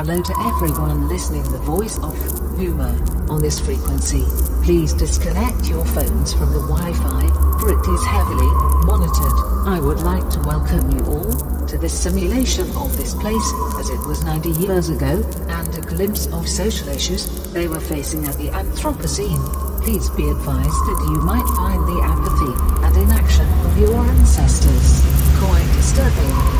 Hello to everyone listening the voice of humor on this frequency. Please disconnect your phones from the Wi-Fi, for it is heavily monitored. I would like to welcome you all to this simulation of this place as it was 90 years ago and a glimpse of social issues they were facing at the Anthropocene. Please be advised that you might find the apathy and inaction of your ancestors quite disturbing.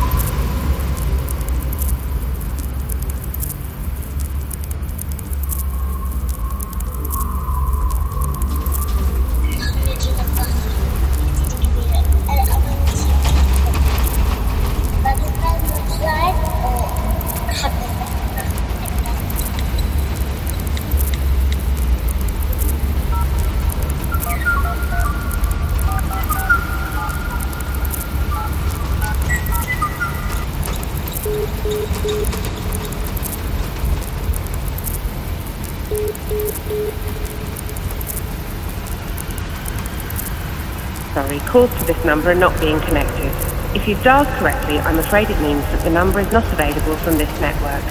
Calls to this number are not being connected. If you've dialed correctly, I'm afraid it means that the number is not available from this network.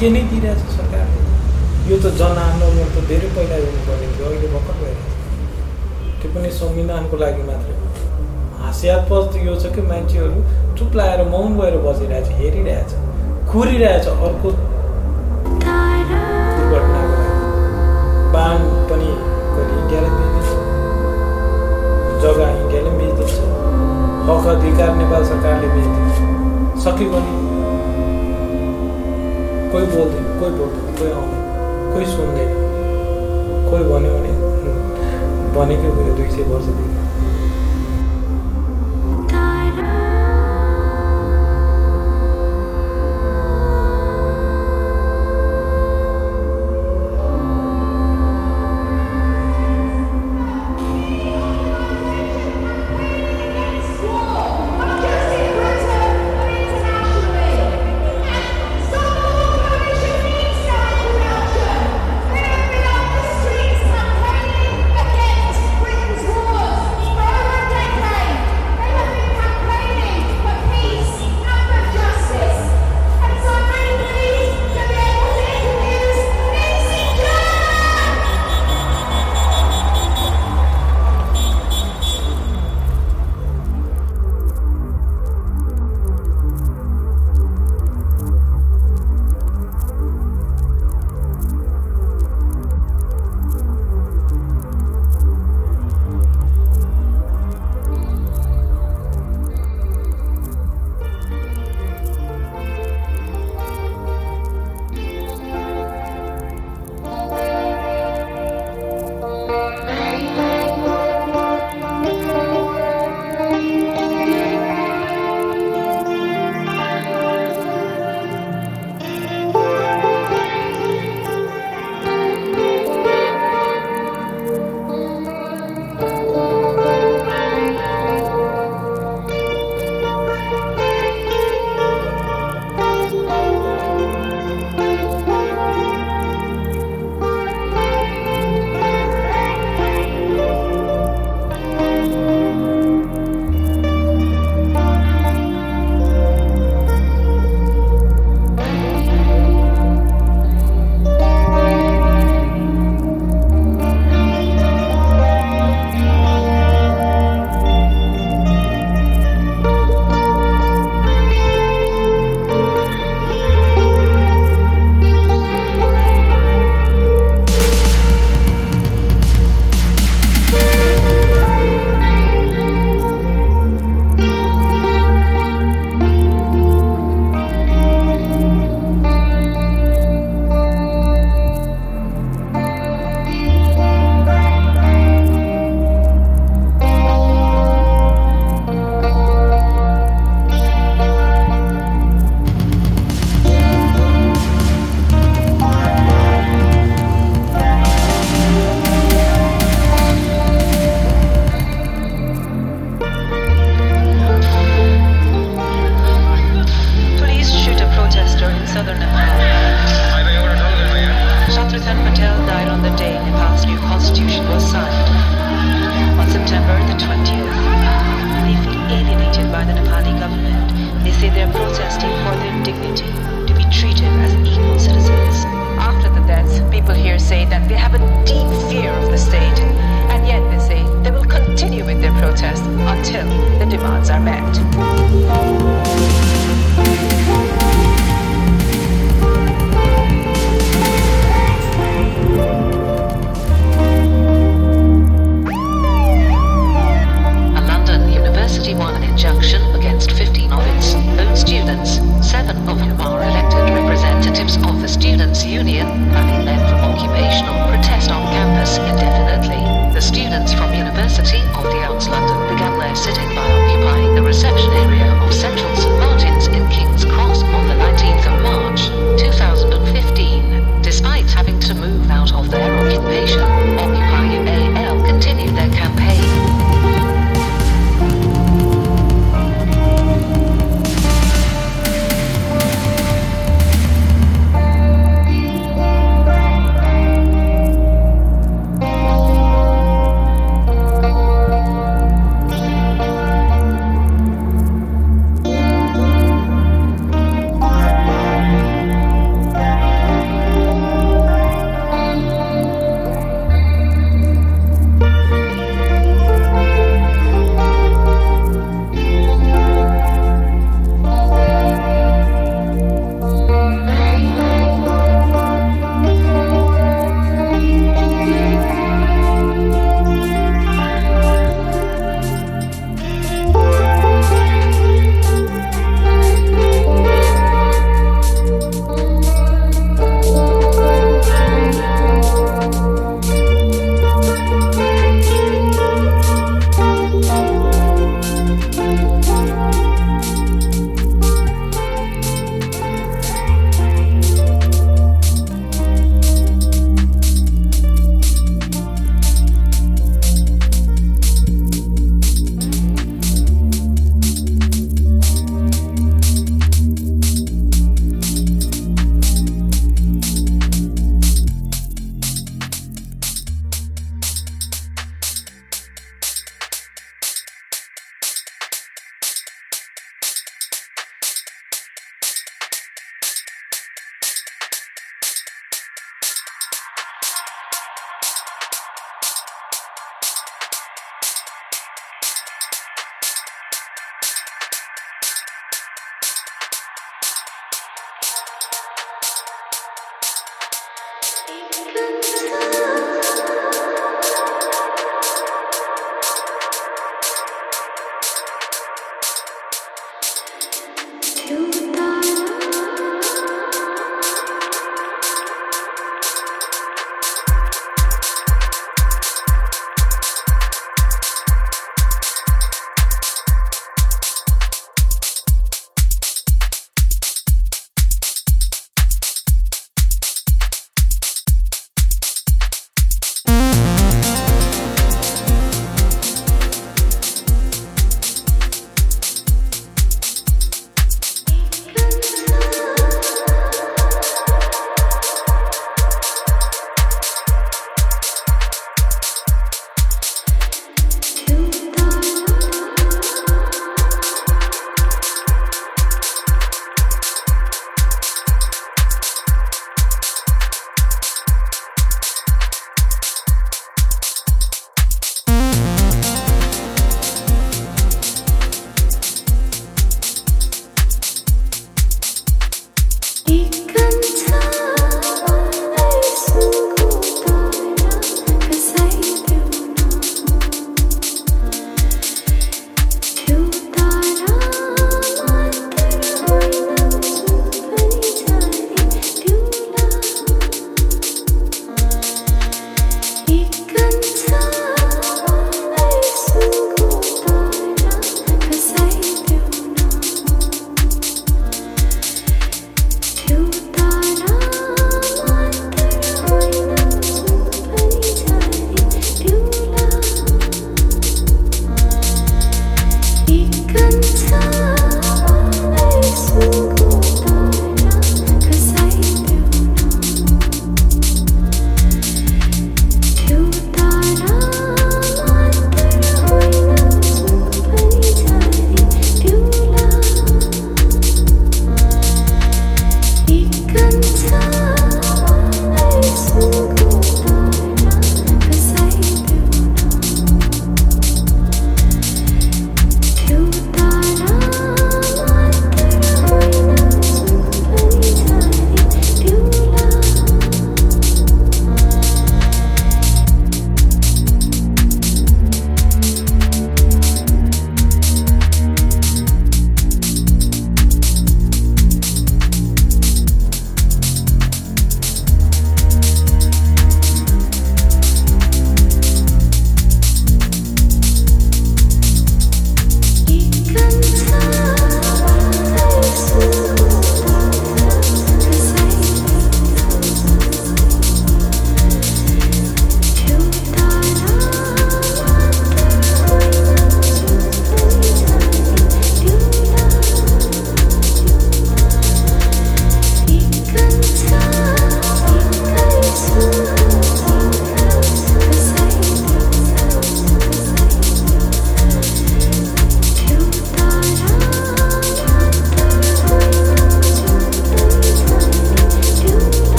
के नै दिइरहेछ सरकारले यो त जनआन्दोलन त धेरै पहिला पऱ्यो थियो अहिले भर्खर भइरहेछ त्यो पनि संविधानको लागि मात्रै हास्यास्पद त यो छ कि मान्छेहरू चुप लगाएर मौन भएर बसिरहेछ हेरिरहेछ कुरिरहेछ अर्को दुर्घटनाको लागि। बाण पनि कहिले इन्डियाले बेच्दैछ जग्गा इन्डियाले बेच्दैछ हक अधिकार नेपाल सरकारले बेच्दैछ सकेको नि कोही बोल्दैन कोही बोल्दैन कोही आउँदैन कोही सुन्दैन कोही भन्यो भने भनेकै कुरो दुई सय वर्षदेखि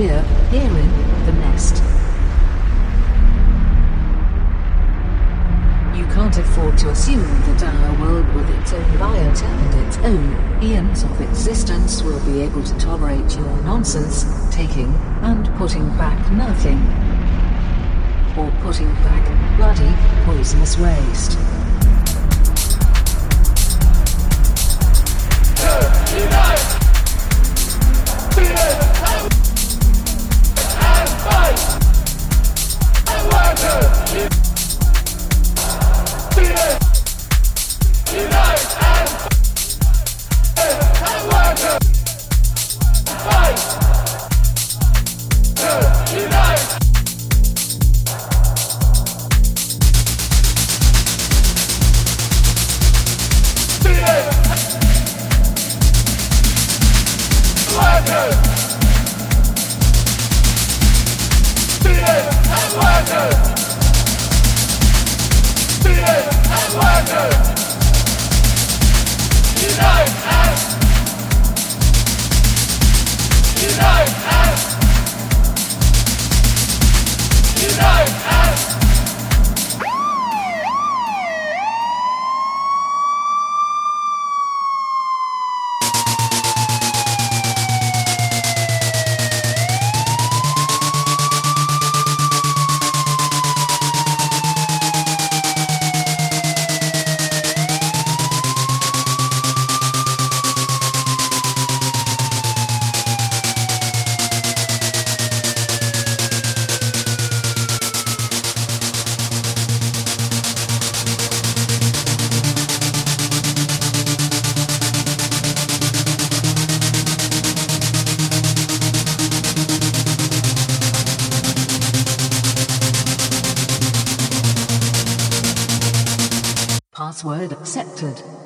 clear, in the nest. You can't afford to assume that our world with its own biota and its own eons of existence will be able to tolerate your nonsense, taking and putting back nothing. Or putting back bloody, poisonous waste. Password accepted.